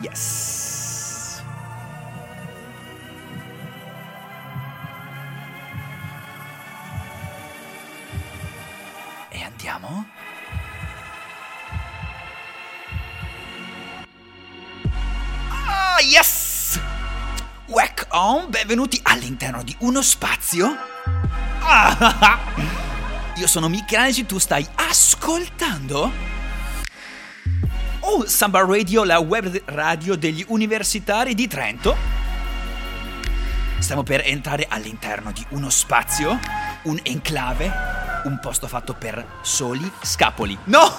Yes. E andiamo? Ah, yes! Wack on, benvenuti all'interno di uno spazio. Ah, io sono Michelangelo, tu stai ascoltando? Oh, Samba Radio, la web radio degli universitari di Trento. Stiamo per entrare all'interno di uno spazio, un enclave, un posto fatto per soli scapoli. No!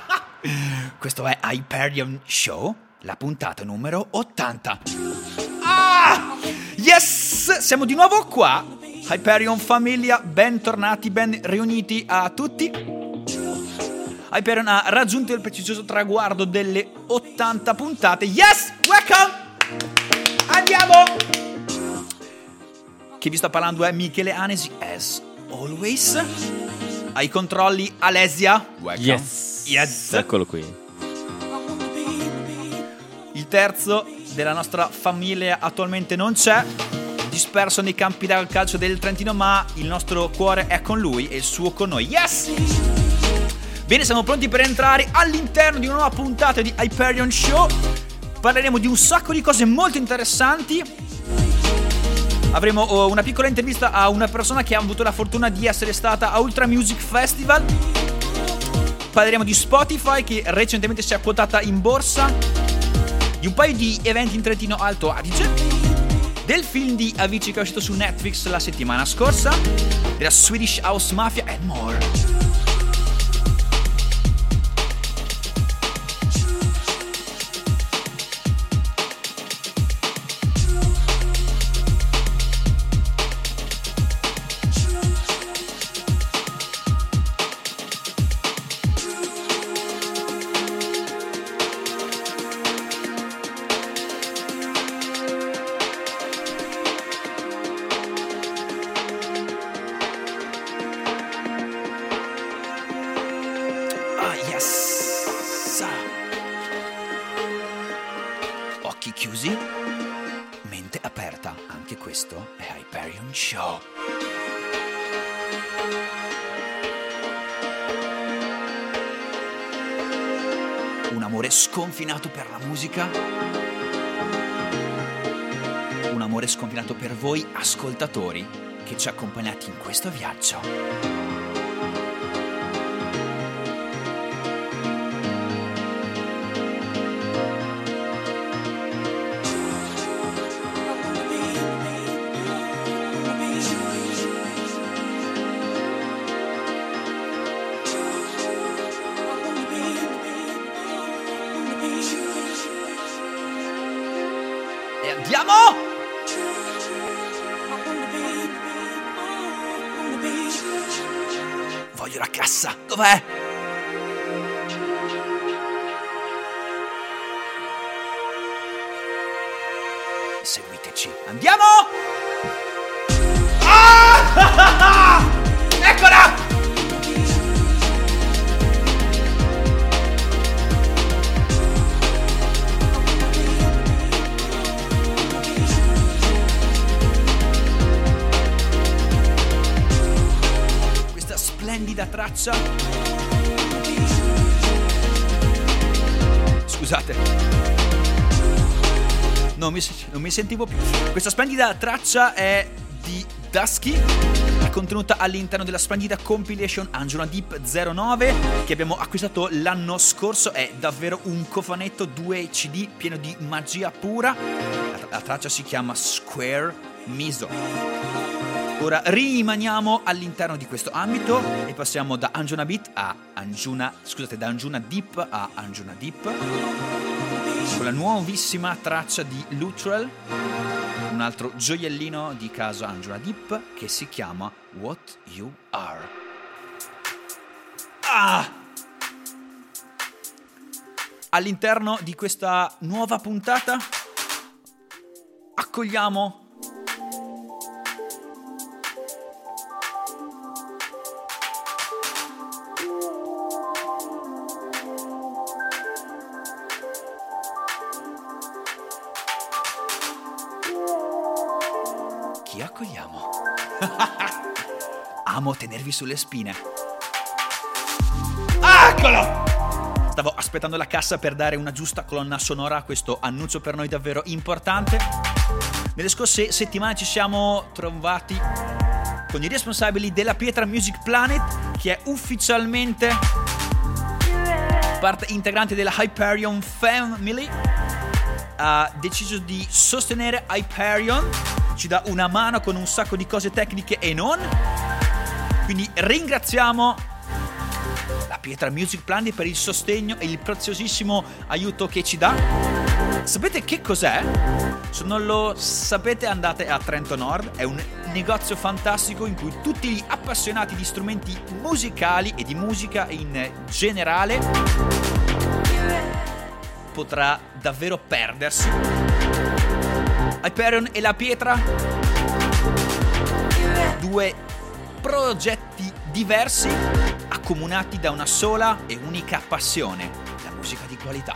Questo è Hyperion Show, la puntata numero 80. Ah! Yes! Siamo di nuovo qua. Hyperion famiglia, bentornati, ben riuniti a tutti. Hyperion ha raggiunto il prestigioso traguardo delle 80 puntate. Yes! Welcome! Andiamo! Chi vi sta parlando è Michele Anesi, as always. Ai controlli Alesia. Welcome. Yes. Yes. Eccolo qui. Il terzo della nostra famiglia attualmente non c'è, disperso nei campi da calcio del Trentino, ma il nostro cuore è con lui e il suo con noi. Yes! Bene, siamo pronti per entrare all'interno di una nuova puntata di Hyperion Show. Parleremo di un sacco di cose molto interessanti. Avremo oh, una piccola intervista a una persona che ha avuto la fortuna di essere stata a Ultra Music Festival. Parleremo di Spotify che recentemente si è quotata in borsa di un paio di eventi in Trentino Alto Adige, del film di Avicii che è uscito su Netflix la settimana scorsa, della Swedish House Mafia and more. Voi ascoltatori che ci accompagnate in questo viaggio. Voglio la cassa, dov'è? Traccia. Scusate. Non mi, non mi sentivo più. Questa splendida traccia è di Dusky, contenuta all'interno della splendida compilation Angela Deep 09 che abbiamo acquistato l'anno scorso. È davvero un cofanetto 2 CD pieno di magia pura. La, la traccia si chiama Square Miso. Ora rimaniamo all'interno di questo ambito e passiamo da Anjuna Beat a Anjuna, scusate, da Anjuna Deep a Anjuna Deep con la nuovissima traccia di Luttrell, un altro gioiellino di casa Anjuna Deep che si chiama What You Are. Ah! All'interno di questa nuova puntata accogliamo Tenervi sulle spine. Eccolo! Stavo aspettando la cassa per dare una giusta colonna sonora a questo annuncio per noi davvero importante. Nelle scorse settimane ci siamo trovati con i responsabili della Pietra Music Planet, che è ufficialmente parte integrante della Hyperion Family. Ha deciso di sostenere Hyperion, ci dà una mano con un sacco di cose tecniche e non. Quindi ringraziamo la Pietra Music Plan per il sostegno e il preziosissimo aiuto che ci dà. Sapete che cos'è? Se non lo sapete andate a Trento Nord, è un negozio fantastico in cui tutti gli appassionati di strumenti musicali e di musica in generale potrà davvero perdersi. Hyperion e la pietra, due progetti diversi accomunati da una sola e unica passione, la musica di qualità.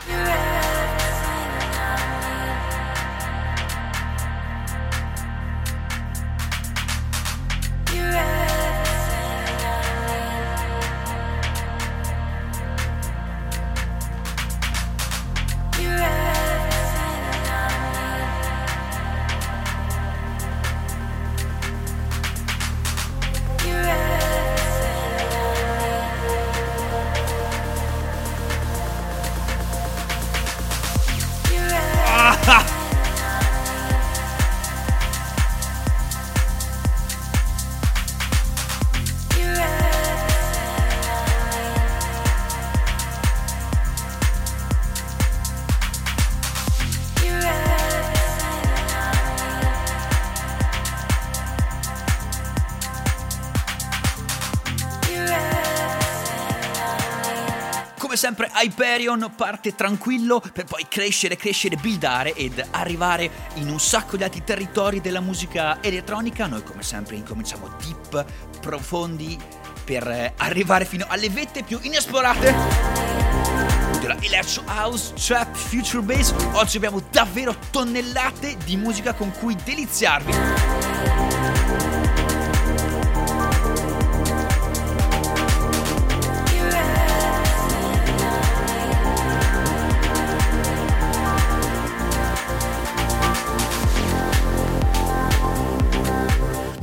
Sempre Hyperion parte tranquillo per poi crescere, crescere, buildare ed arrivare in un sacco di altri territori della musica elettronica. Noi come sempre incominciamo deep, profondi per arrivare fino alle vette più inesplorate della Electro House, Trap, Future Bass. Oggi abbiamo davvero tonnellate di musica con cui deliziarvi.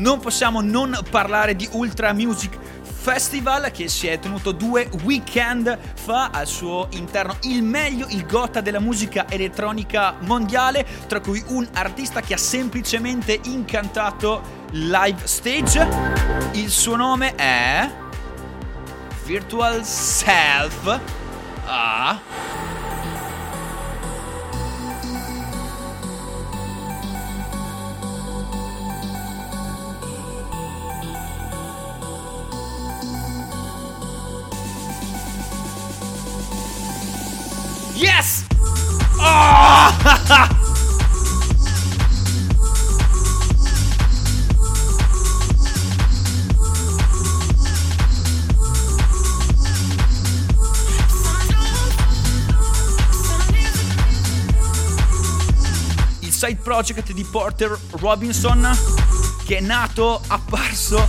Non possiamo non parlare di Ultra Music Festival che si è tenuto due weekend fa al suo interno il meglio, il gota della musica elettronica mondiale, tra cui un artista che ha semplicemente incantato live stage. Il suo nome è Virtual Self. Ah. Yes! Oh! Side project di Porter Robinson che è nato, apparso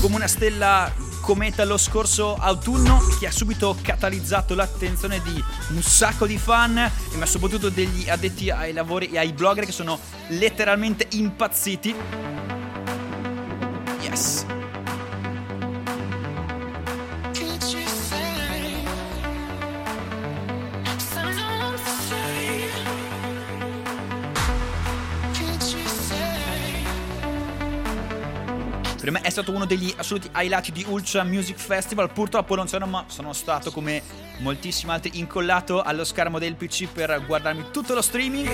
come una stella cometa lo scorso autunno che ha subito catalizzato l'attenzione di un sacco di fan ma soprattutto degli addetti ai lavori e ai blogger che sono letteralmente impazziti. Yes. Per me è stato uno degli assoluti highlight di Ultra Music Festival. Purtroppo non sono, ma sono stato come moltissimi altri incollato allo schermo del PC per guardarmi tutto lo streaming.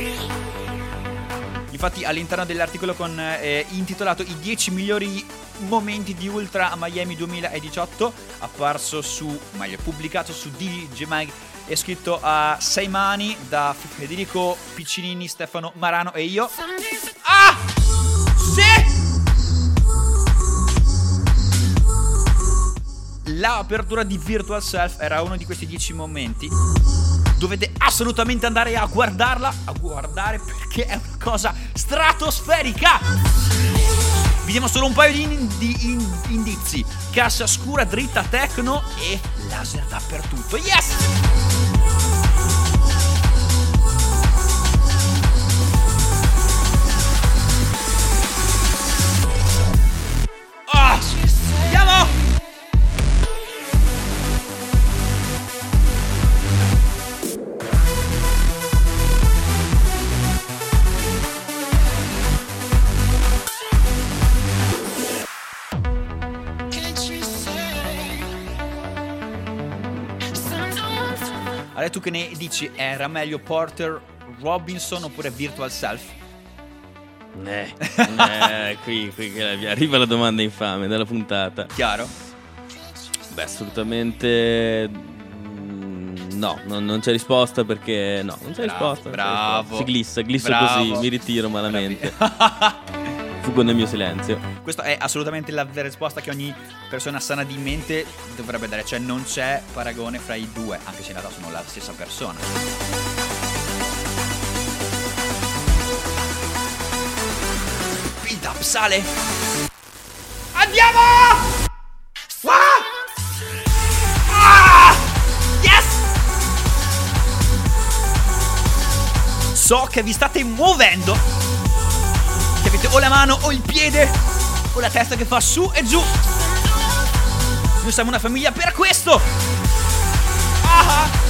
Infatti all'interno dell'articolo con, eh, intitolato I 10 migliori momenti di Ultra Miami 2018, apparso su, meglio, pubblicato su DJ Mag è scritto a sei mani da Federico Piccinini, Stefano Marano e io. Ah! Sì! L'apertura di Virtual Self era uno di questi dieci momenti dovete assolutamente andare a guardarla, a guardare perché è una cosa stratosferica. Vi diamo solo un paio di, in- di in- indizi. Cassa scura, dritta, techno e laser dappertutto. Yes! Ah! Andiamo! Allora tu che ne dici? Era meglio Porter Robinson oppure Virtual Self? Eh, eh, qui, qui che arriva la domanda infame della puntata. Chiaro? Beh, assolutamente. mm, No, non, non c'è risposta perché. No, non c'è Bravo, risposta. non c'è bravo. risposta. Si glissa, glisso Bravo. così, mi ritiro malamente. Fuggo nel mio silenzio. Questa è assolutamente la vera risposta che ogni persona sana di mente dovrebbe dare, cioè non c'è paragone fra i due, anche se in realtà sono la stessa persona. Sale. Andiamo! Ah! So che vi state muovendo. Avete o la mano o il piede o la testa che fa su e giù. Noi siamo una famiglia per questo. Ah!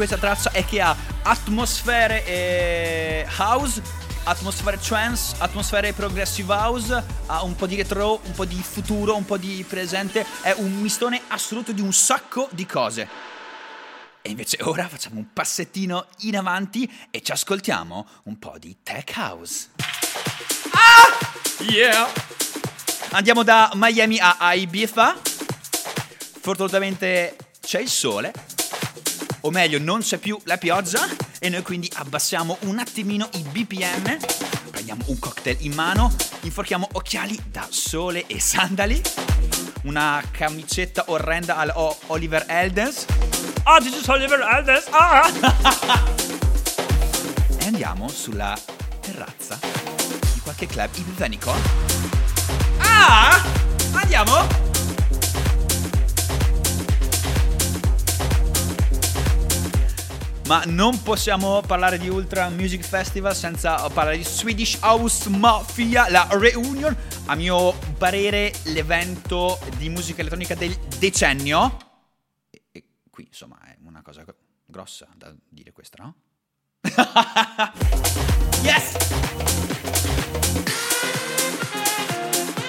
Questa traccia è che ha atmosfere e house, atmosfere trance, atmosfere progressive house, ha un po' di retro, un po' di futuro, un po' di presente, è un mistone assoluto di un sacco di cose. E invece ora facciamo un passettino in avanti e ci ascoltiamo un po' di tech house. Ah! Yeah! Andiamo da Miami a Ibiza. Fortunatamente c'è il sole, o meglio non c'è più la pioggia e noi quindi abbassiamo un attimino i BPM, prendiamo un cocktail in mano, inforchiamo occhiali da sole e sandali, una camicetta orrenda al O- Oliver Eldens. Ah, oh, is Oliver Eldens! Ah! e andiamo sulla terrazza di qualche club ibizanico. Ah! Andiamo? Ma non possiamo parlare di Ultra Music Festival senza parlare di Swedish House Mafia, la reunion. A mio parere, l'evento di musica elettronica del decennio. E, e qui, insomma, è una cosa gro- grossa da dire questa, no? yes!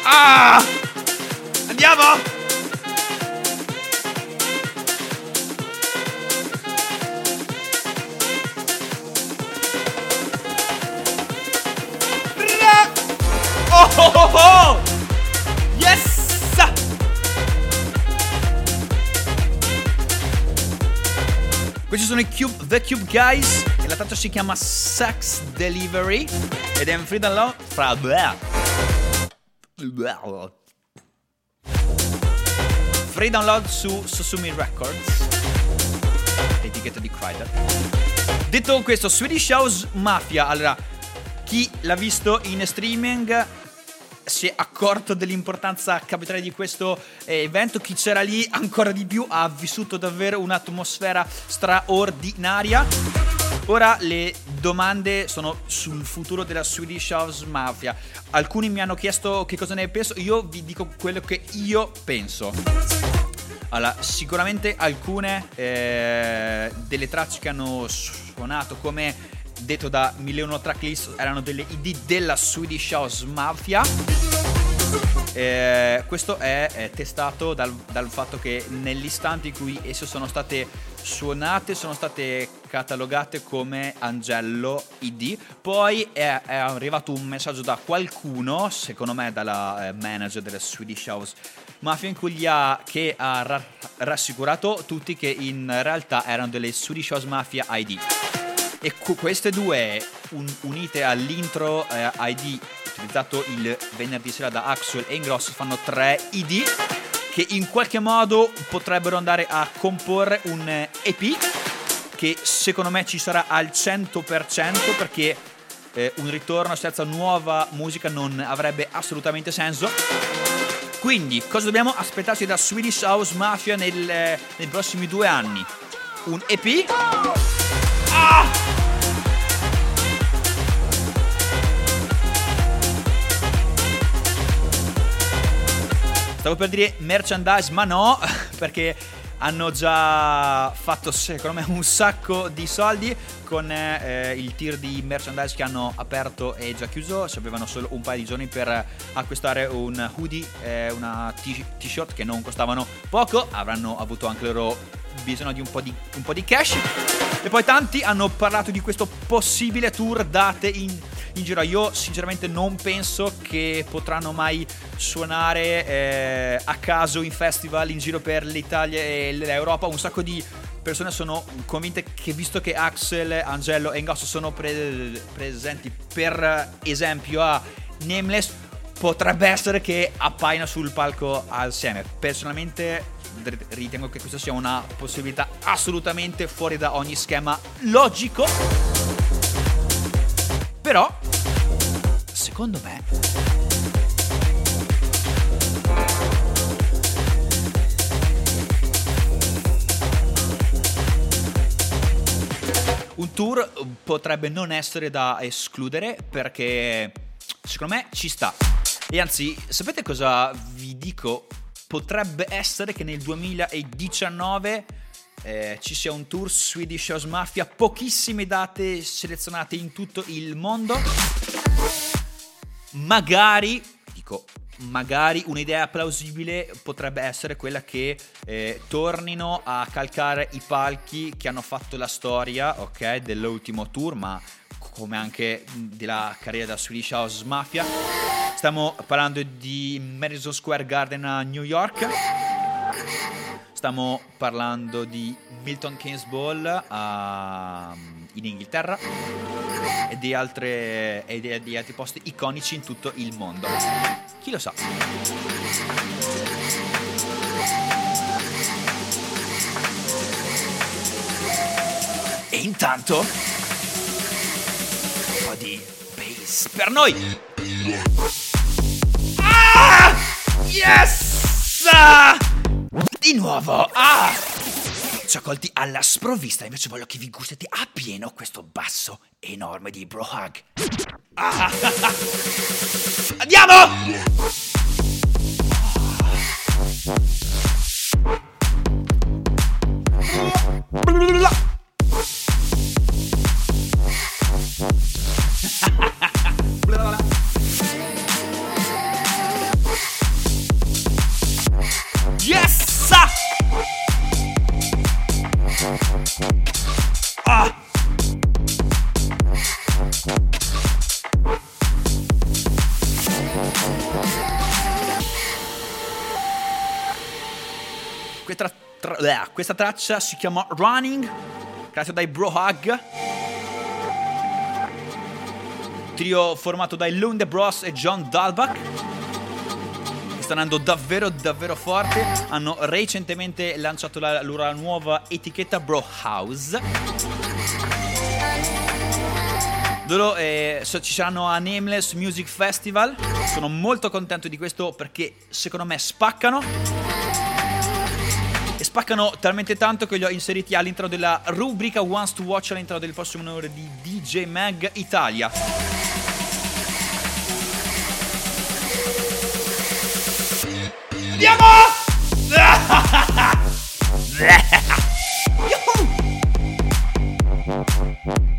Ah! Andiamo! Sono i Cube, The Cube Guys e la traccia si chiama Sex Delivery ed è in free download fra free download su Susumi Records etichetta di Kryder detto questo Swedish House Mafia. Allora chi l'ha visto in streaming si è accorto dell'importanza capitale di questo eh, evento. Chi c'era lì ancora di più ha vissuto davvero un'atmosfera straordinaria. Ora le domande sono sul futuro della Swedish House Mafia. Alcuni mi hanno chiesto che cosa ne penso, io vi dico quello che io penso. Allora, sicuramente alcune eh, delle tracce che hanno suonato come detto da 1001 tracklist erano delle idee della Swedish House Mafia Eh, questo è, è testato dal, dal, fatto che nell'istante in cui esse sono state suonate sono state catalogate come Angello ID. Poi è, è arrivato un messaggio da qualcuno, secondo me dalla eh, manager della Swedish House Mafia, in cui ha, che ha ra- rassicurato tutti che in realtà erano delle Swedish House Mafia ID. E cu- queste due un- unite all'intro eh, ID utilizzato il venerdì sera da Axwell e Ingrosso fanno tre ID che in qualche modo potrebbero andare a comporre un EP che secondo me ci sarà al 100% perché eh, un ritorno senza nuova musica non avrebbe assolutamente senso. Quindi, cosa dobbiamo aspettarci da Swedish House Mafia nel, nei prossimi due anni? Un EP? Ah! Stavo per dire merchandise, ma no, perché hanno già fatto secondo me un sacco di soldi con eh, il tier di merchandise che hanno aperto e già chiuso. Ci avevano solo un paio di giorni per acquistare un hoodie eh, una t-shirt che non costavano poco avranno avuto anche loro bisogno di un po' di, un po' di cash. E poi tanti hanno parlato di questo possibile tour date in in giro. Io sinceramente non penso che potranno mai suonare eh, a caso in festival in giro per l'Italia e l'Europa. Un sacco di persone sono convinte che visto che Axel, Angelo e Ingosso sono pre- presenti per esempio a Nameless potrebbe essere che appaiano sul palco assieme. Personalmente ritengo che questa sia una possibilità assolutamente fuori da ogni schema logico. Però, secondo me, un tour potrebbe non essere da escludere perché secondo me ci sta. E anzi, sapete cosa vi dico? Potrebbe essere che nel 2019 eh, ci sia un tour Swedish House Mafia, pochissime date selezionate in tutto il mondo. Magari, dico, magari un'idea plausibile potrebbe essere quella che eh, tornino a calcare i palchi che hanno fatto la storia, ok, dell'ultimo tour, ma come anche della carriera da Swedish House Mafia. Stiamo parlando di Madison Square Garden a New York Stiamo parlando di Milton Keynes Ball a, in Inghilterra e di, altre, e di, altri posti iconici in tutto il mondo. Chi lo sa? E intanto un po' di bass per noi. Ah! Yes! Di nuovo! Ah! Ci ho colti alla sprovvista, invece voglio che vi gustiate appieno questo basso enorme di Bro Hug. Ah! Andiamo! Questa traccia si chiama Running, creata dai Bro Hug. Trio formato dai Lunde Bros e John Dalbach. Sta andando davvero, davvero forte. Hanno recentemente lanciato la loro nuova etichetta Bro House. Eh, ci saranno a Nameless Music Festival. Sono molto contento di questo perché secondo me spaccano spaccano talmente tanto che li ho inseriti all'interno della rubrica Once to Watch all'interno del prossimo numero di DJ Mag Italia. Andiamo! E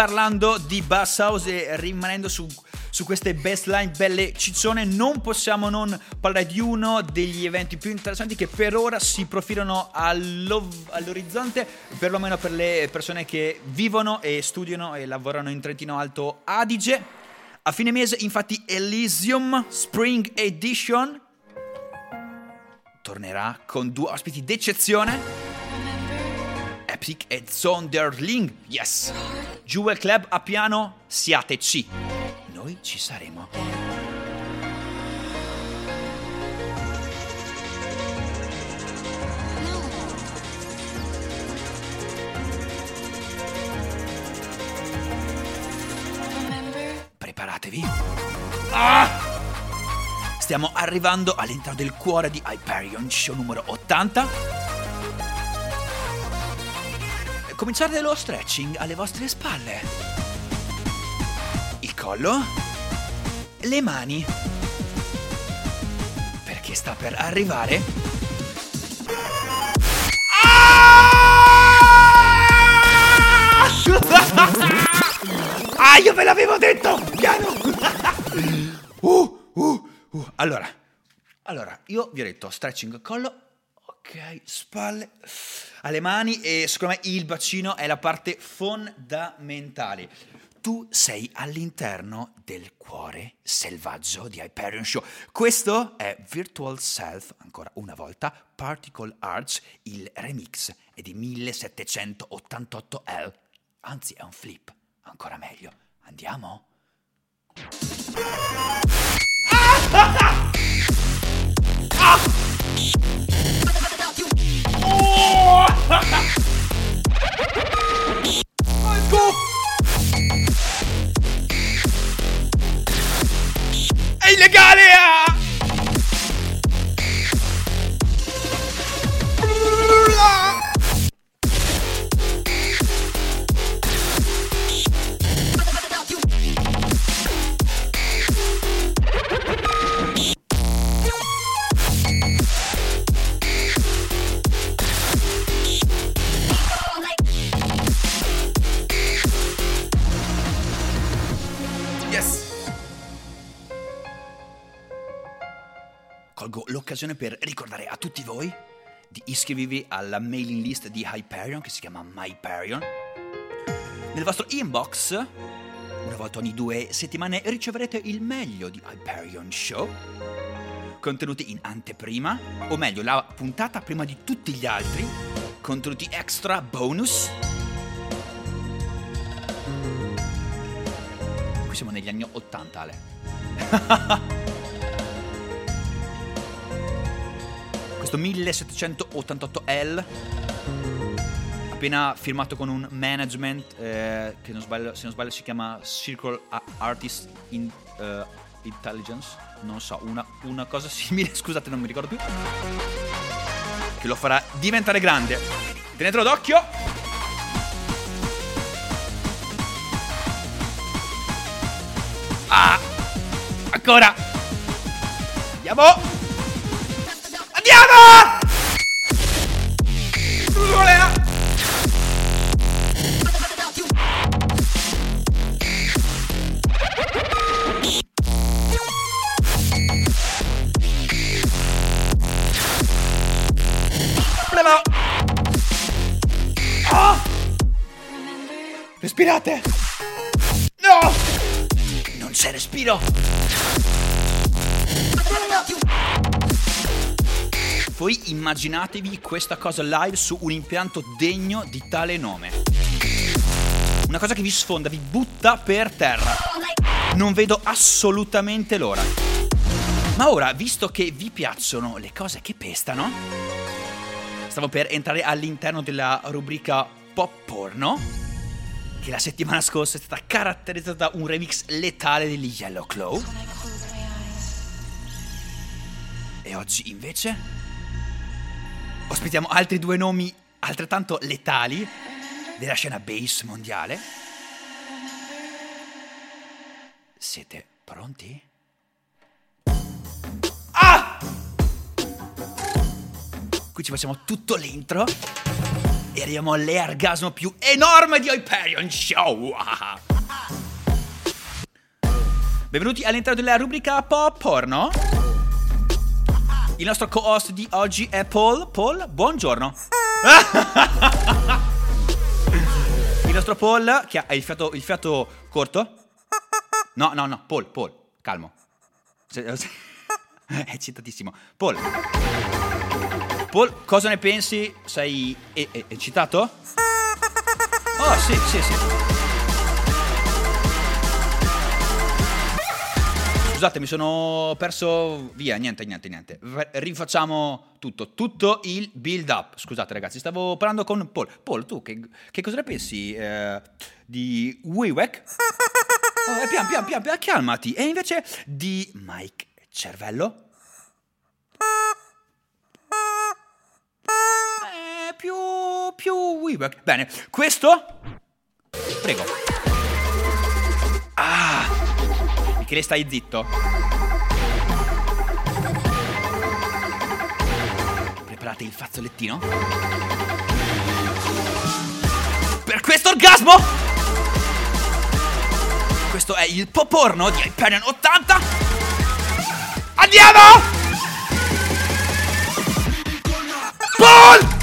parlando di Bass House e rimanendo su, su queste baseline belle ciccione, non possiamo non parlare di uno degli eventi più interessanti che per ora si profilano all'orizzonte, perlomeno per le persone che vivono e studiano e lavorano in Trentino Alto Adige. A fine mese, infatti, Elysium Spring Edition tornerà con due ospiti d'eccezione Epic e Zonderling. Yes! Jewel Club a piano, siateci. Noi ci saremo. Preparatevi. Ah! Stiamo arrivando all'interno del cuore di Hyperion Show numero 80 cominciare lo stretching alle vostre spalle. Il collo. Le mani. Perché sta per arrivare. Ah, io ve l'avevo detto! Piano! Uh, uh, uh. Allora, allora, io vi ho detto stretching collo, ok, spalle alle mani e secondo me il bacino è la parte fondamentale. Tu sei all'interno del cuore selvaggio di Hyperion Show. Questo è Virtual Self, ancora una volta, Particle Arts, il remix è di 1788L. Anzi, è un flip, ancora meglio. Andiamo? Ah! ah! اي لقى عليها Ah! l'occasione per ricordare a tutti voi di iscrivervi alla mailing list di Hyperion che si chiama MyPerion. Nel vostro inbox, una volta ogni due settimane, riceverete il meglio di Hyperion Show, contenuti in anteprima, o meglio, la puntata prima di tutti gli altri, contenuti extra, bonus. Qui siamo negli anni 80, Ale. questo 1788L appena firmato con un management eh, che non sbaglio, se non sbaglio si chiama Circle Artist in, uh, Intelligence non so una, una cosa simile scusate non mi ricordo più che lo farà diventare grande. Tenetelo d'occhio! Ah ancora immaginatevi questa cosa live su un impianto degno di tale nome. Una cosa che vi sfonda, vi butta per terra. Non vedo assolutamente l'ora. Ma ora, visto che vi piacciono le cose che pestano, stavo per entrare all'interno della rubrica pop porno, che la settimana scorsa è stata caratterizzata da un remix letale degli Yellow Claw. E oggi invece Ospitiamo altri due nomi altrettanto letali della scena bass mondiale. Siete pronti? Ah! Qui ci facciamo tutto l'intro e arriviamo all'ergasmo più enorme di Hyperion Show! Benvenuti all'interno della rubrica Pop Porno. Il nostro co-host di oggi è Paul. Paul, buongiorno. Il nostro Paul, che ha il fiato, il fiato corto. No, no, no, Paul, Paul, calmo. È eccitatissimo. Paul. Paul, cosa ne pensi? Sei eccitato? Oh, sì, sì, sì. Scusate, mi sono perso via. Niente, niente, niente. Rifacciamo tutto. Tutto il build up. Scusate, ragazzi, stavo parlando con Paul. Paul, tu che, che cosa ne pensi eh, di WeWack? Oh, pian, pian, pian, pian, calmati. E invece di Mike Cervello? Eh, più, più WeWack. Bene, questo? Prego. Ah, Michele, stai zitto. Preparate il fazzolettino? Per questo orgasmo? Questo è il poporno di Hyperion 80. Andiamo! Paul!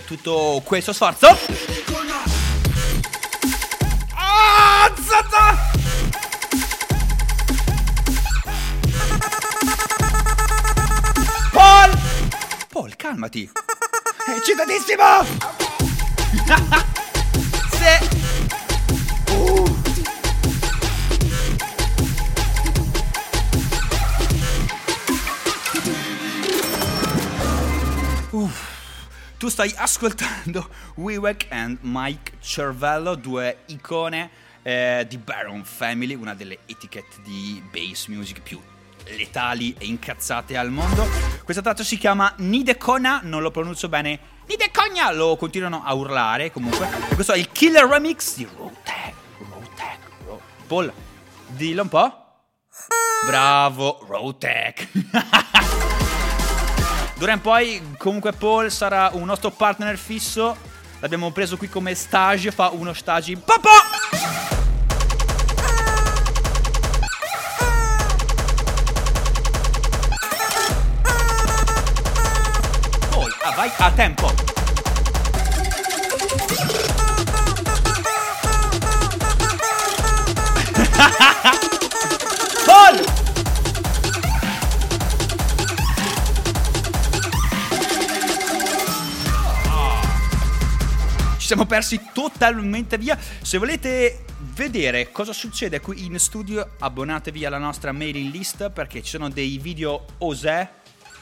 Tutto questo sforzo? Ascoltando WeWack and Mike Cervello, due icone eh, di Baron Family, una delle etichette di bass music più letali e incazzate al mondo. Questa traccia si chiama Nidecona, non lo pronuncio bene. Nidecogna! Lo continuano a urlare comunque. E questo è il killer remix di Rotec. Rotec. Ro- Paul, dillo un po'. Bravo, Rotec. D'ora in poi, comunque, Paul sarà un nostro partner fisso. L'abbiamo preso qui come stage, fa uno stage in papà! Ah, vai a tempo! siamo persi totalmente via. Se volete vedere cosa succede qui in studio, abbonatevi alla nostra mailing list perché ci sono dei video Osè.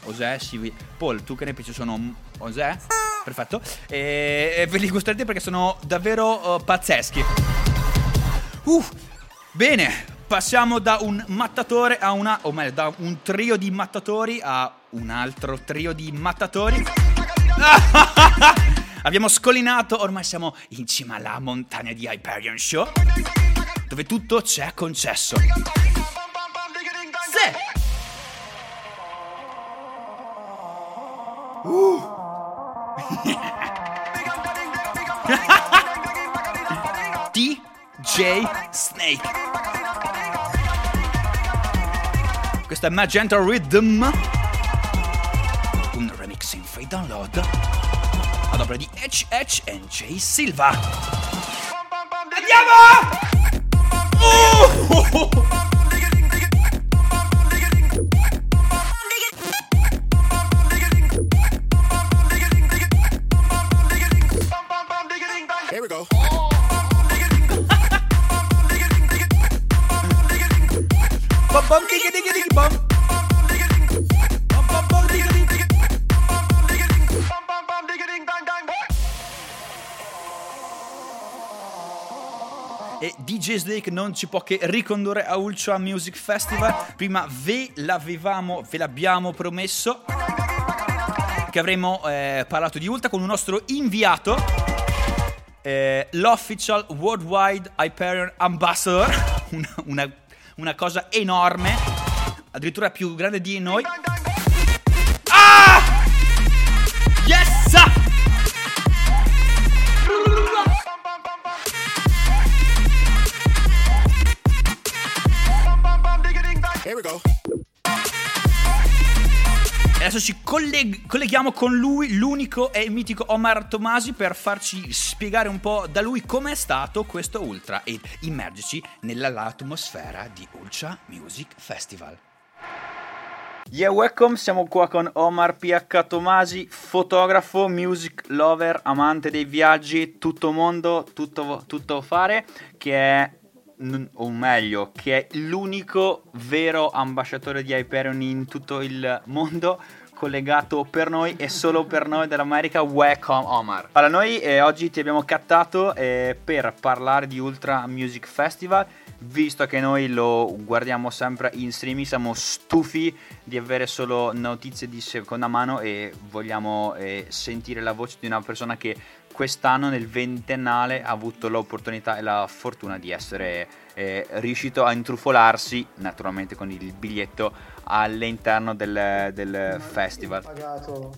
Osè, sì. Paul, tu che ne pensi? Sono Osè? Perfetto. E, e ve li gusterete perché sono davvero uh, pazzeschi. Uh, bene, passiamo da un mattatore a una, o meglio, da un trio di mattatori a un altro trio di mattatori. Abbiamo scolinato, ormai siamo in cima alla montagna di Hyperion Show, dove tutto c'è concesso. Sì. Uh. DJ Snake. Questo è Magenta Rhythm. Un remix in free download dobre di H, H and J Silva. Andiamo! Uh! Here we go. Bum bum digga digga digga bum. E DJ Snake non ci può che ricondurre a Ultra Music Festival. Prima ve l'avevamo, ve l'abbiamo promesso che avremmo eh, parlato di Ultra con un nostro inviato, eh, l'official worldwide Hyperion Ambassador, una, una, una cosa enorme, addirittura più grande di noi. Adesso ci colleg- colleghiamo con lui, l'unico e mitico Omar Tomasi, per farci spiegare un po' da lui com'è stato questo Ultra e immergerci nell'atmosfera di Ultra Music Festival. Yeah, welcome, siamo qua con Omar PH Tomasi, fotografo, music lover, amante dei viaggi, tutto mondo, tutto, tutto fare, che è o meglio, che è l'unico vero ambasciatore di Hyperion in tutto il mondo collegato per noi e solo per noi dell'America. Welcome Omar. Allora, noi eh, oggi ti abbiamo cattato eh, per parlare di Ultra Music Festival. Visto che noi lo guardiamo sempre in streaming, siamo stufi di avere solo notizie di seconda mano e vogliamo eh, sentire la voce di una persona che quest'anno nel ventennale ha avuto l'opportunità e la fortuna di essere eh, riuscito a intrufolarsi, naturalmente con il biglietto, all'interno del, del festival. Pagato.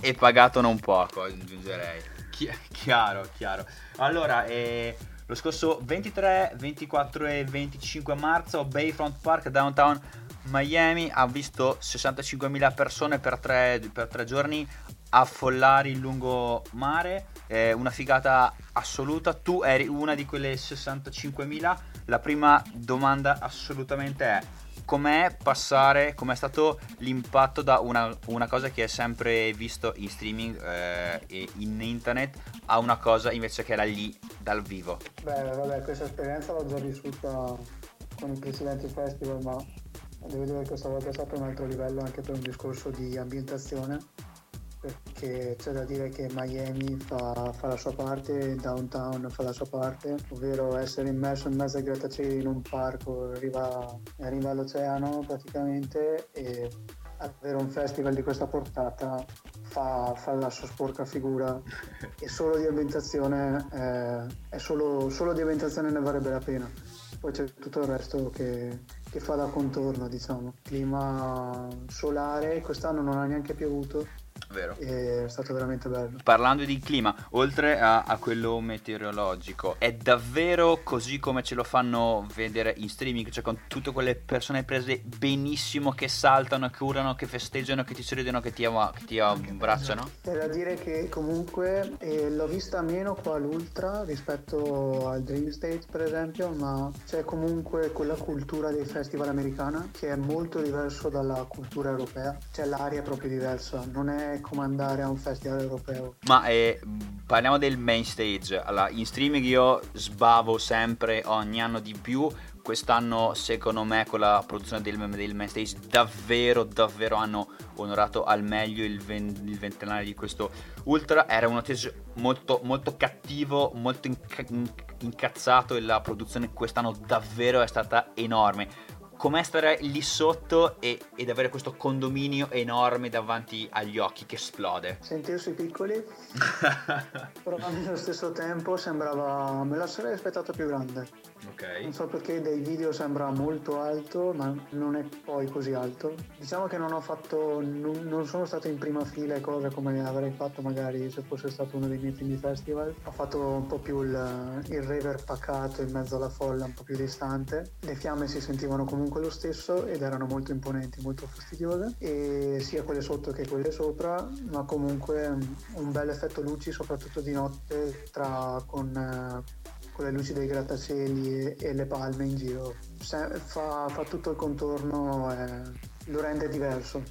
E pagato non poco, aggiungerei. Chi- chiaro, chiaro. Allora, eh, lo scorso 23, 24 e 25 marzo Bayfront Park Downtown Miami ha visto 65.000 persone per tre, per tre giorni affollare il lungomare, eh, una figata assoluta. Tu eri una di quelle 65.000. La prima domanda assolutamente è com'è passare, com'è stato l'impatto da una, una cosa che hai sempre visto in streaming eh, e in internet a una cosa invece che era lì dal vivo? Beh, vabbè, questa esperienza l'ho già vissuta con i precedenti festival, ma devo dire che questa volta è stato un altro livello anche per un discorso di ambientazione perché c'è da dire che Miami fa, fa, la sua parte, Downtown fa la sua parte, ovvero essere immerso in mezzo ai grattacieli in un parco, arriva, arriva all'oceano praticamente e avere un festival di questa portata fa, fa la sua sporca figura e solo di ambientazione, eh, solo, solo di ambientazione ne varrebbe la pena. Poi c'è tutto il resto che, che fa da contorno, diciamo. Clima solare, quest'anno non ha neanche piovuto, Vero. È stato veramente bello. Parlando di clima, oltre a, a, quello meteorologico, è davvero così come ce lo fanno vedere in streaming, cioè con tutte quelle persone prese benissimo che saltano, che urlano, che festeggiano, che ti sorridono, che ti, ama, che ti abbracciano? C'è da dire che comunque eh, l'ho vista meno qua all'Ultra rispetto al Dream State per esempio, ma c'è comunque quella cultura dei festival americana che è molto diverso dalla cultura europea, cioè l'aria proprio diversa, non è come andare a un festival europeo. Ma eh, parliamo del main stage. Allora, in streaming io sbavo sempre ogni anno di più. Quest'anno, secondo me, con la produzione del, del main stage, davvero, davvero hanno onorato al meglio il, ven- il ventennale di questo Ultra. Era un stage molto, molto cattivo, molto inca- incazzato e la produzione quest'anno davvero è stata enorme com'è stare lì sotto e, ed avere questo condominio enorme davanti agli occhi che esplode. Sentirsi piccoli, però allo stesso tempo sembrava, me la sarei aspettato più grande. Ok. Non so perché dai video sembra molto alto, ma non è poi così alto. Diciamo che non ho fatto, non, non sono stato in prima fila e cose come avrei fatto magari se fosse stato uno dei miei primi festival. Ho fatto un po' più il, il rever pacato in mezzo alla folla, un po' più distante. Le fiamme si sentivano comunque lo stesso ed erano molto imponenti, molto fastidiose, e sia quelle sotto che quelle sopra, ma comunque un bel effetto luci, soprattutto di notte, tra con con le luci dei grattacieli e le palme in giro. Fa, fa tutto il contorno e lo rende diverso.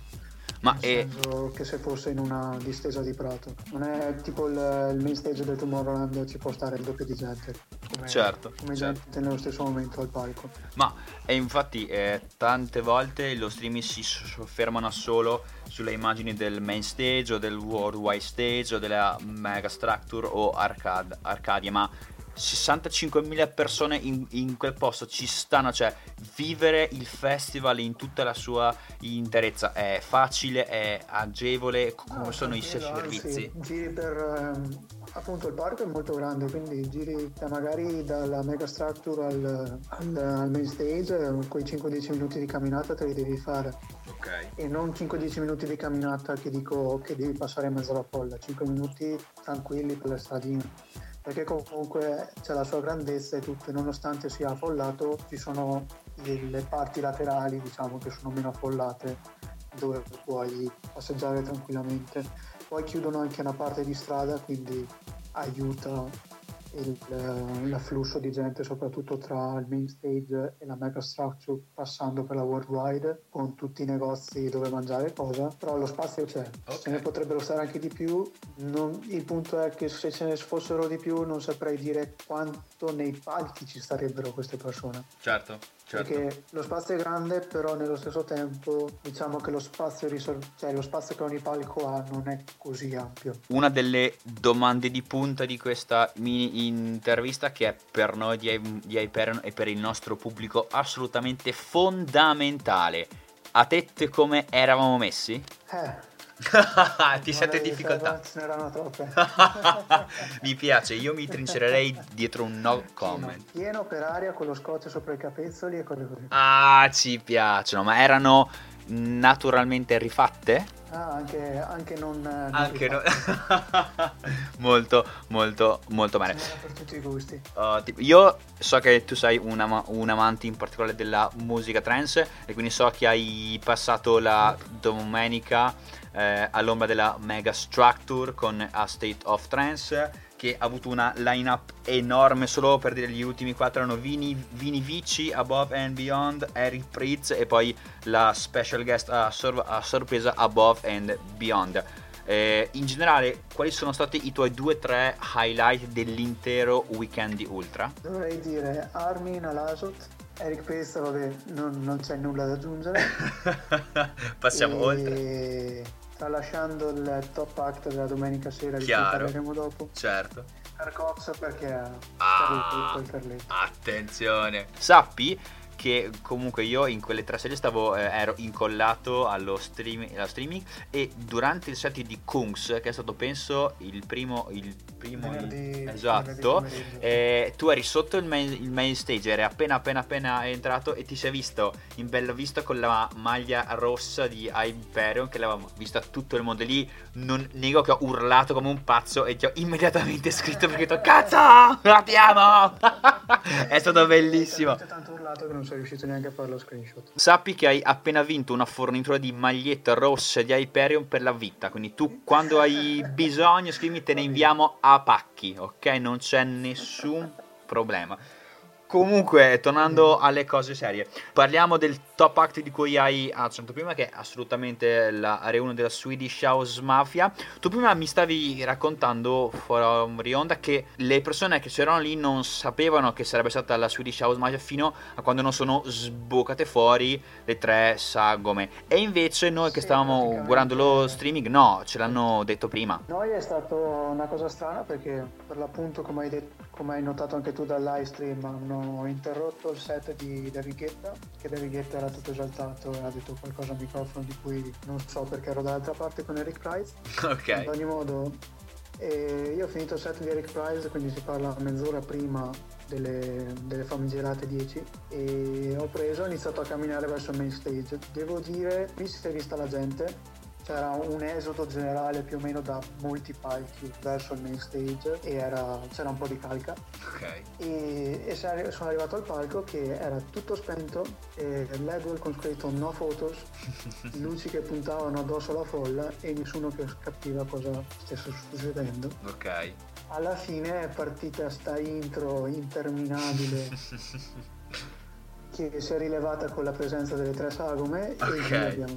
Ma è... che se fosse in una distesa di prato. Non è tipo il, il main stage del Tomorrowland ci può stare il doppio di gente. Come, certo. Come certo. gente nello stesso momento al palco. Ma e infatti eh, tante volte lo streaming si soffermano solo sulle immagini del main stage o del worldwide stage o della mega structure o arcade, Arcadia, ma 65.000 persone in, in, quel posto ci stanno, cioè vivere il festival in tutta la sua interezza è facile, è agevole, come ah, sono i servizi? Giri per ehm, appunto il parco è molto grande, quindi giri da magari dalla mega structure al, al, al main stage, quei 5-10 minuti di camminata te li devi fare. Ok. E non 5-10 minuti di camminata che dico che devi passare in mezzo alla folla, 5 minuti tranquilli per le stradine perché comunque c'è la sua grandezza e tutto, nonostante sia affollato, ci sono le parti laterali, diciamo, che sono meno affollate, dove puoi passeggiare tranquillamente. Poi chiudono anche una parte di strada, quindi aiuta il, eh, l'afflusso di gente soprattutto tra il main stage e la mega structure passando per la worldwide con tutti i negozi dove mangiare cosa però lo spazio c'è okay. ce ne potrebbero stare anche di più non, il punto è che se ce ne fossero di più non saprei dire quanto nei palchi ci starebbero queste persone certo Certo. Perché lo spazio è grande, però nello stesso tempo diciamo che lo spazio, risol- cioè lo spazio che ogni palco ha non è così ampio. Una delle domande di punta di questa mini intervista che è per noi di, di Hyperion e per il nostro pubblico assolutamente fondamentale. A te come eravamo messi? Eh, Ti sente difficoltà? Ce n'erano troppe. mi piace, io mi trincererei dietro un no comment. Pieno per aria con lo scotch sopra i capezzoli e cose così. Ah, ci piacciono, ma erano naturalmente rifatte? Ah, anche, anche non, non anche no... molto molto molto bene per tutti i gusti. Uh, tipo, io so che tu sei un, un, amante in particolare della musica trance e quindi so che hai passato la domenica eh, all'ombra della Mega Structure con A State of Trance che ha avuto una line-up enorme solo per dire gli ultimi quattro erano Vini, Vini Vici, Above and Beyond, Eric Pritz e poi la special guest a, sor- a sorpresa Above and Beyond. Eh, in generale, quali sono stati i tuoi due o tre highlight dell'intero weekend di Ultra? Dovrei dire Armin Alasot, Eric Pritz, vabbè, non, non, c'è nulla da aggiungere. Passiamo e... oltre tralasciando il top act della domenica sera di cui parleremo dopo. Certo. Per Cox perché ah, attenzione. Sappi che comunque io in quelle tre serie stavo, eh, ero incollato allo, stream, allo, streaming e durante il set di Kungs, che è stato penso il primo, il primo venerdì, esatto, eh, tu eri sotto il main, il main, stage, eri appena appena appena entrato e ti sei visto in bella vista con la maglia rossa di Hyperion che l'aveva vista tutto il mondo lì, non nego che ho urlato come un pazzo e ti ho immediatamente scritto perché ho detto cazzo, abbiamo! è stato bellissimo. È tanto urlato che non sono riuscito neanche a fare lo screenshot. Sappi che hai appena vinto una fornitura di magliette rosse di Hyperion per la vita. Quindi tu quando hai bisogno scrivimi te ne inviamo a pacchi, ok? Non c'è nessun problema. Comunque, tornando alle cose serie, parliamo del top act di cui hai accennato prima, che è assolutamente la reunion della Swedish House Mafia. Tu prima mi stavi raccontando fuori onda che le persone che c'erano lì non sapevano che sarebbe stata la Swedish House Mafia fino a quando non sono sboccate fuori le tre sagome. E invece noi che stavamo guardando lo streaming, no, ce l'hanno detto prima. Noi è stata una cosa strana perché per l'appunto, come hai, detto, come hai notato anche tu dal live stream, hanno interrotto il set di David Guetta, che David Guetta era tutto esaltato e ha detto qualcosa al microfono di cui non so perché ero dall'altra parte con Eric Price. Ok. Ad ogni modo, eh, io ho finito il set di Eric Price, quindi si parla mezz'ora prima delle, delle famigerate 10 e ho preso ho iniziato a camminare verso il main stage. Devo dire, qui si è vista la gente, c'era un esodo generale più o meno da molti palchi verso il main stage e era, c'era un po' di calca. Ok. E, e sono arrivato al palco che era tutto spento, e l'Edward con scritto no photos, luci che puntavano addosso alla folla e nessuno che capiva cosa stesse succedendo. Ok. Alla fine è partita sta intro interminabile che si è rilevata con la presenza delle tre sagome okay. e abbiamo,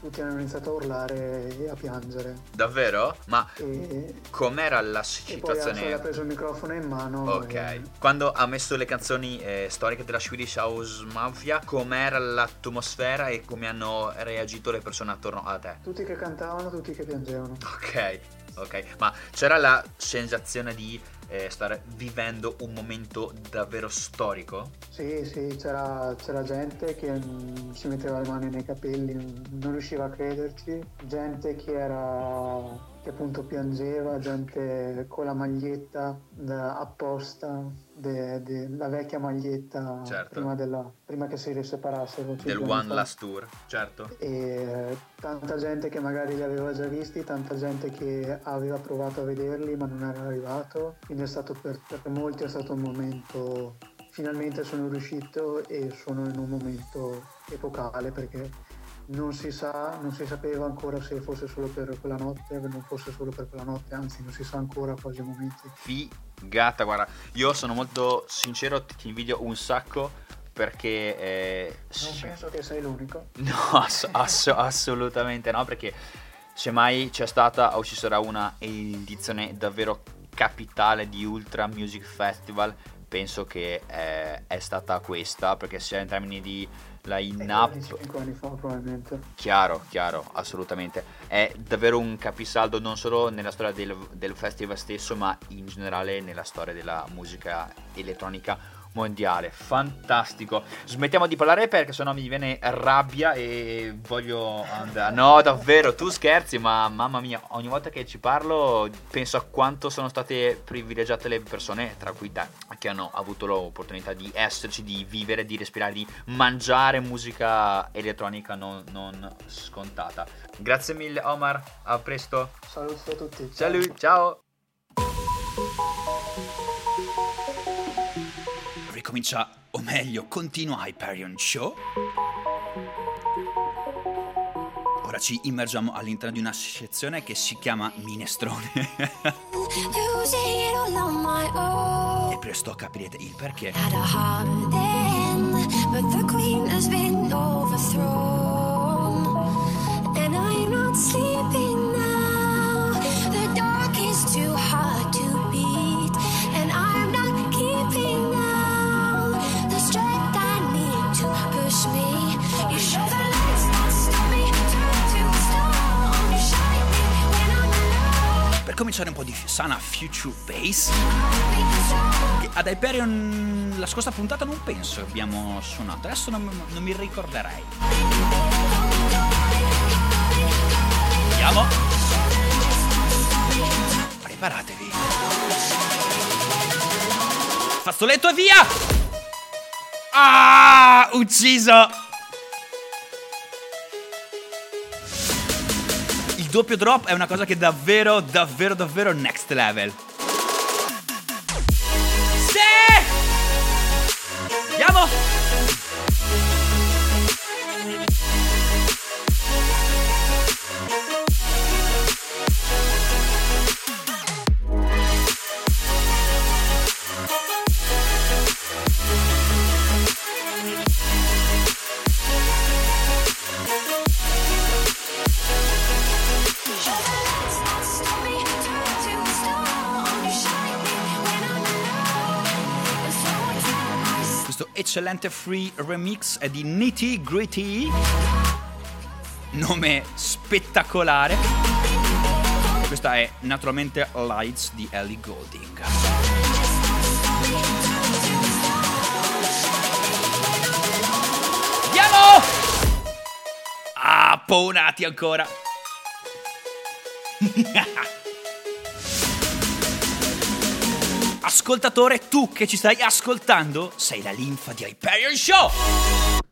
tutti hanno iniziato a urlare e a piangere. Davvero? Ma e, com'era la situazione? E poi ha preso il microfono in mano. Ok. E... Quando ha messo le canzoni eh, storiche della Swedish House Mafia, com'era l'atmosfera e come hanno reagito le persone attorno a te? Tutti che cantavano, tutti che piangevano. Ok ok? Ma c'era la sensazione di eh, stare vivendo un momento davvero storico? Sì, sì, c'era, c'era gente che mh, si metteva le mani nei capelli, non riusciva a crederci, gente che era che appunto piangeva, gente con la maglietta da, apposta, de, de, la vecchia maglietta Certo. prima, della- prima che si separassero. Del One fa. Last Tour, certo. E eh, tanta gente che magari li aveva già visti, tanta gente che aveva provato a vederli ma non era arrivato, quindi è stato per, per molti è stato un momento, finalmente sono riuscito e sono in un momento epocale perché non si sa, non si sapeva ancora se fosse solo per quella notte, non fosse solo per quella notte, anzi non si sa ancora quasi momenti. Figata, guarda, io sono molto sincero, ti invidio un sacco perché... eh, Non penso che sei l'unico. No, ass- ass- assolutamente no, perché se mai c'è stata o ci sarà una edizione davvero capitale di Ultra Music Festival, penso che eh, è stata questa, perché sia in termini di line-up, 5 anni fa probabilmente. chiaro, chiaro, assolutamente, è davvero un capisaldo non solo nella storia del, del festival stesso, ma in generale nella storia della musica elettronica mondiale. Fantastico. Smettiamo di parlare perché sennò mi viene rabbia e voglio andare. No, davvero, tu scherzi, ma mamma mia, ogni volta che ci parlo penso a quanto sono state privilegiate le persone, tra cui te, che hanno avuto l'opportunità di esserci, di vivere, di respirare, di mangiare musica elettronica non, non scontata. Grazie mille Omar, a presto. Saluti a tutti. Salut, ciao. Ricomincia, o meglio, continua Hyperion Show. Ora ci immergiamo all'interno di una sezione che si chiama Minestrone. E presto capirete il perché. And I'm not sleeping now. The dark is too hard to cominciare un po' di sana future bass, che ad Hyperion la scorsa puntata non penso abbiamo suonato, adesso non, non mi ricorderei. Andiamo. Preparatevi. Fazzoletto e via! Ah, ucciso! Il doppio drop è una cosa che è davvero, davvero, davvero next level. Eccellente free remix è di Nitty Gritty. Nome spettacolare. Questa è naturalmente Lights di Ellie Golding. Ah, paonati ancora. Ascoltatore, tu che ci stai ascoltando, sei la linfa di Hyperion Show!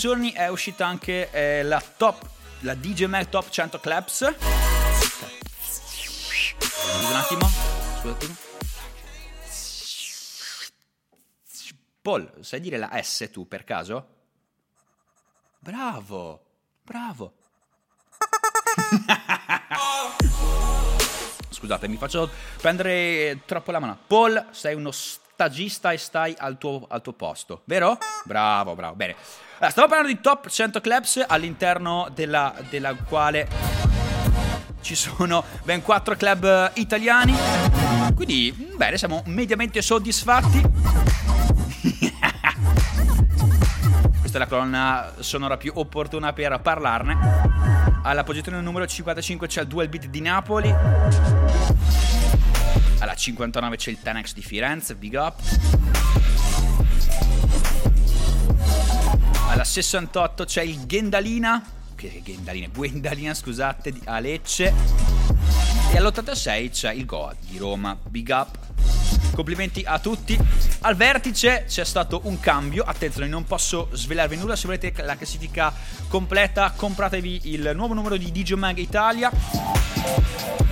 Giorni è uscita anche eh, la top, la DJ Mag Top 100 Clubs. Scusa un attimo. Scusa un attimo. Paul, sai dire la S tu per caso? Bravo, bravo. Scusate, mi faccio prendere troppo la mano. Paul, sei uno stagista e stai al tuo, al tuo posto, vero? Bravo, bravo, bene. Allora, stavo parlando di top 100 clubs all'interno della, della quale ci sono ben 4 club italiani. Quindi, mm, bene, siamo mediamente soddisfatti. Questa è la colonna sonora più opportuna per parlarne. Alla posizione numero 55 c'è il Dual Beat di Napoli. Alla 59 c'è il Tenex di Firenze, big up. Alla 68 c'è il Gendalina. Che? Guendalina, scusate, di Alecce. E all'86 c'è il Goa di Roma, big up. Complimenti a tutti. Al vertice c'è stato un cambio. Attenzione, non posso svelarvi nulla. Se volete la classifica completa, compratevi il nuovo numero di Digimag Italia.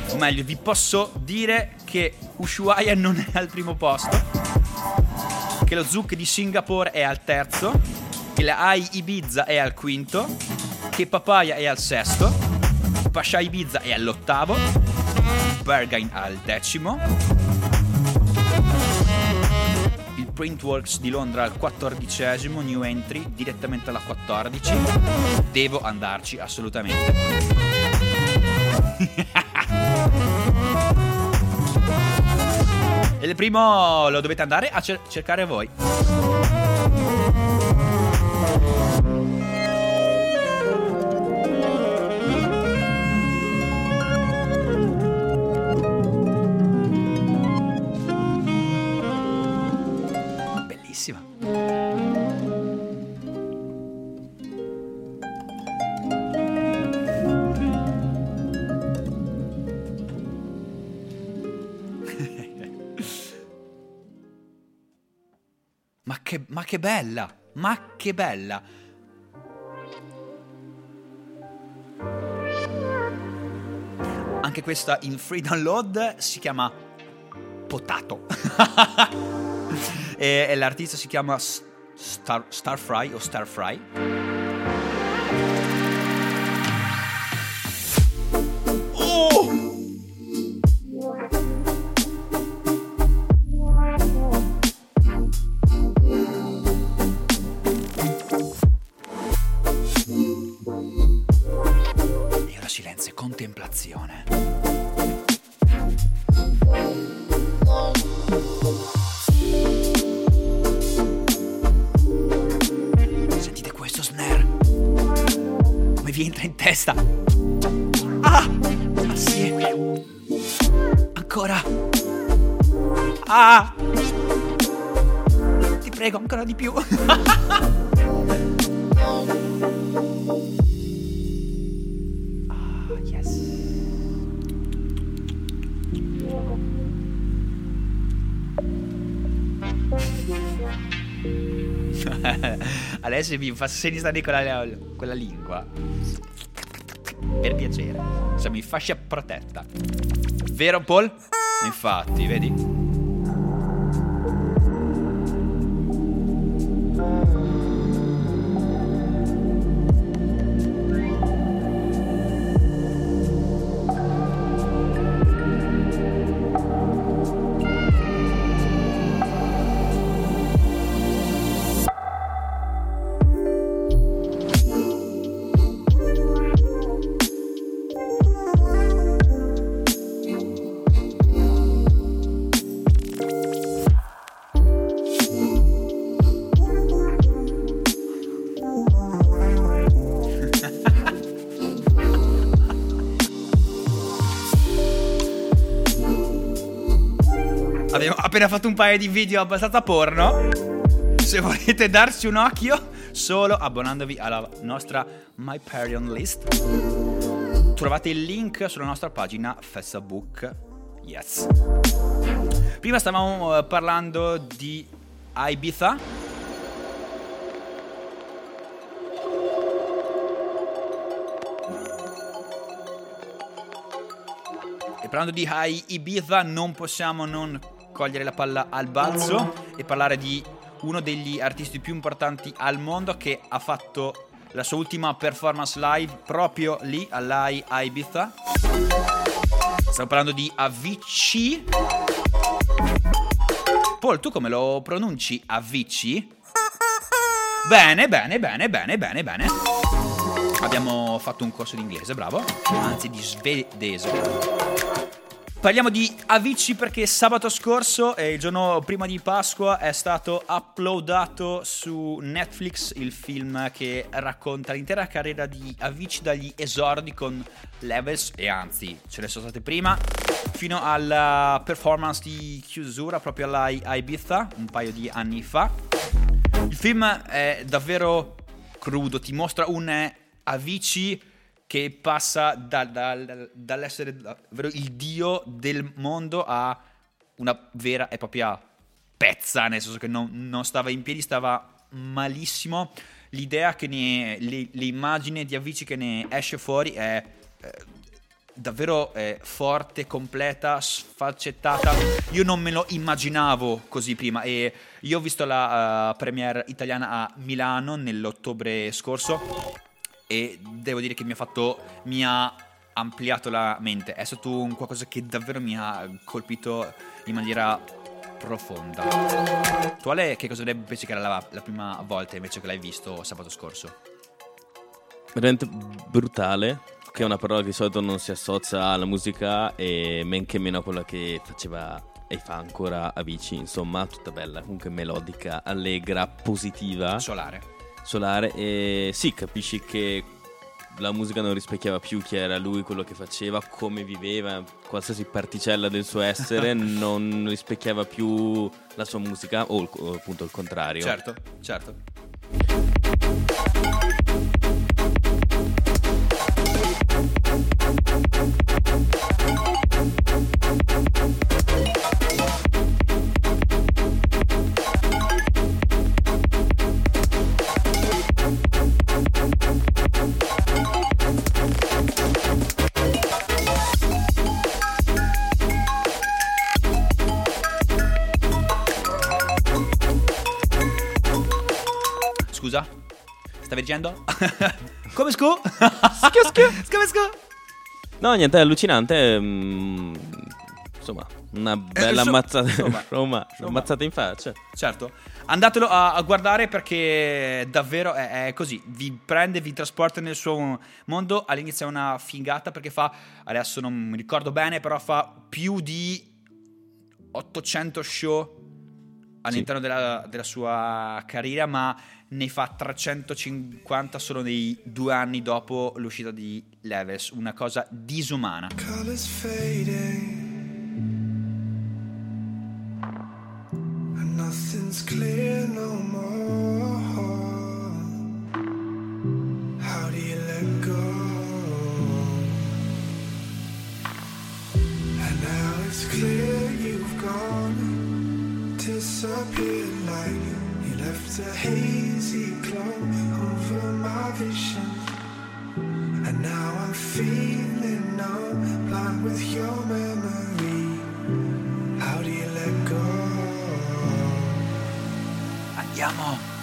O meglio, vi posso dire che Ushuaia non è al primo posto. Che lo Zouk di Singapore è al terzo. Che la AI Ibiza è al quinto. Che Papaya è al sesto. Pasha Ibiza è all'ottavo. Bergain al decimo. Il Printworks di Londra al quattordicesimo, new entry, direttamente alla 14. Devo andarci assolutamente. E il primo lo dovete andare a cer- cercare voi. Che, bella! Ma che bella! Anche questa in free download si chiama Potato. e, e l'artista si chiama Star, Starfry o Starfry. Vi entra in testa? Ah! Ah sì! Ancora! Ah! Ti prego, ancora di più! ah! Adesso mi fa segni la, con la lingua. Per piacere. Siamo in fascia protetta. Vero, Paul? Infatti, vedi? Appena fatto un paio di video abbastanza porno. Se volete darci un occhio, solo abbonandovi alla nostra My Patreon list. Trovate il link sulla nostra pagina Facebook. Yes. Prima stavamo eh, parlando di Ibiza. E parlando di Ibiza non possiamo non cogliere la palla al balzo e parlare di uno degli artisti più importanti al mondo che ha fatto la sua ultima performance live proprio lì all'High Ibiza. Stiamo parlando di Avicii. Paul, tu come lo pronunci? Avicii? Bene, bene, bene, bene, bene, bene. Abbiamo fatto un corso di inglese, bravo. Anzi, di svedese. Parliamo di Avicii perché sabato scorso, eh, il giorno prima di Pasqua, è stato uploadato su Netflix il film che racconta l'intera carriera di Avicii dagli esordi con Levels, e anzi ce ne sono state prima, fino alla performance di chiusura proprio alla Ibiza un paio di anni fa. Il film è davvero crudo, ti mostra un Avicii che passa da- dal- dall'essere davvero il dio del mondo a una vera e propria pezza, nel senso che non, non stava in piedi, stava malissimo. L'idea che ne, immagini di Avicii che ne esce fuori è eh, davvero eh, forte, completa, sfaccettata. Io non me lo immaginavo così prima e io ho visto la eh, premiere italiana a Milano nell'ottobre scorso e devo dire che mi ha fatto mi ha ampliato la mente. È stato un qualcosa che davvero mi ha colpito in maniera profonda. Tu Ale che cosa che era la, la prima volta invece che l'hai visto sabato scorso? Veramente brutale, che è una parola che di solito non si associa alla musica e men che meno a quella che faceva e fa ancora Avicii, insomma, tutta bella, comunque melodica, allegra, positiva, solare solare e sì, capisci che la musica non rispecchiava più chi era lui, quello che faceva, come viveva, qualsiasi particella del suo essere non rispecchiava più la sua musica o, o appunto il contrario. certo certo dicendo? Come scu? Come scu? No, niente, è allucinante. mm, insomma, una bella insomma- ammazzata, insomma, Roma, insomma. ammazzata in faccia. Certo, andatelo a, a guardare perché davvero è, è così, vi prende, vi trasporta nel suo mondo, all'inizio è una fingata perché fa, adesso non mi ricordo bene, però fa più di 800 show all'interno della, della sua carriera, ma ne fa 350 solo nei due anni dopo l'uscita di Leves, una cosa disumana. nothing's clear no more. How do you let go? And now it's clear you've gone. Disappeared like left a hazy glow over my vision and now I'm feeling numb, blind with your memory. How do you let go? Andiamo!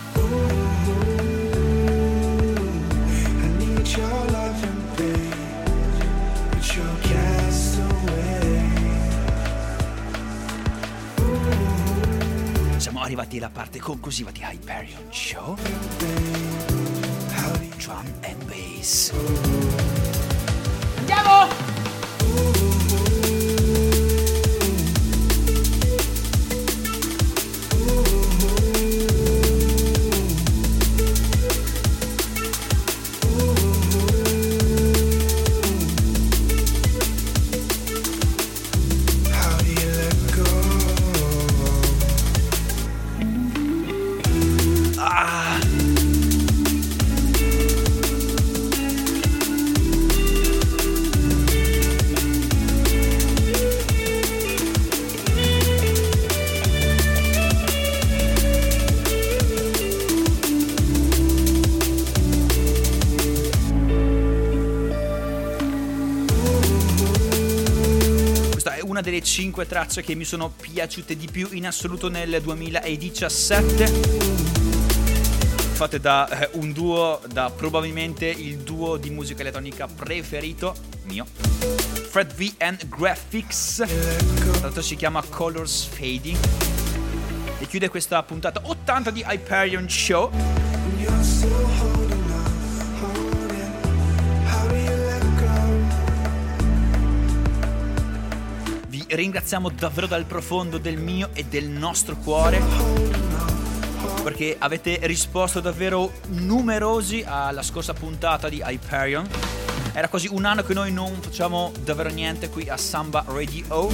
Arrivati alla parte conclusiva di Hyperion Show. Drum and bass. 5 tracce che mi sono piaciute di più in assoluto nel 2017. Fatte da eh, un duo, da probabilmente il duo di musica elettronica preferito mio. Fred V and Graphics. L'altro si chiama Colors Fading. chiude questa puntata 80 di Hyperion Show. Ringraziamo davvero dal profondo del mio e del nostro cuore perché avete risposto davvero numerosi alla scorsa puntata di Hyperion. Era quasi un anno che noi non facciamo davvero niente qui a Samba Radio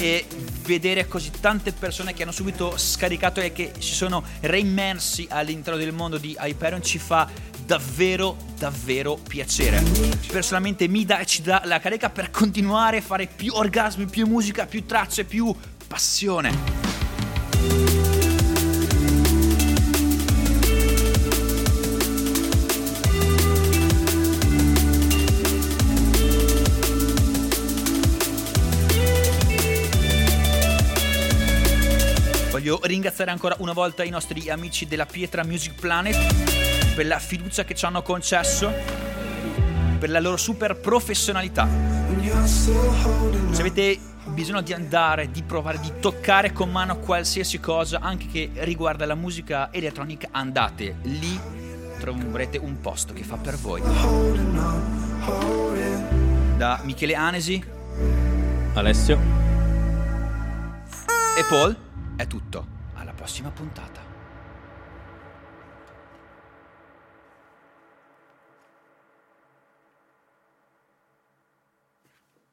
e vedere così tante persone che hanno subito scaricato e che si sono reimmersi all'interno del mondo di Hyperion ci fa davvero davvero piacere. Personalmente mi dà e ci dà la carica per continuare a fare più orgasmi, più musica, più tracce, più passione. Voglio ringraziare ancora una volta i nostri amici della Pietra Music Planet per la fiducia che ci hanno concesso, per la loro super professionalità. Se avete bisogno di andare, di provare, di toccare con mano qualsiasi cosa, anche che riguarda la musica elettronica, andate lì, troverete un posto che fa per voi. Da Michele Anesi Alessio. e Paul è tutto. Alla prossima puntata.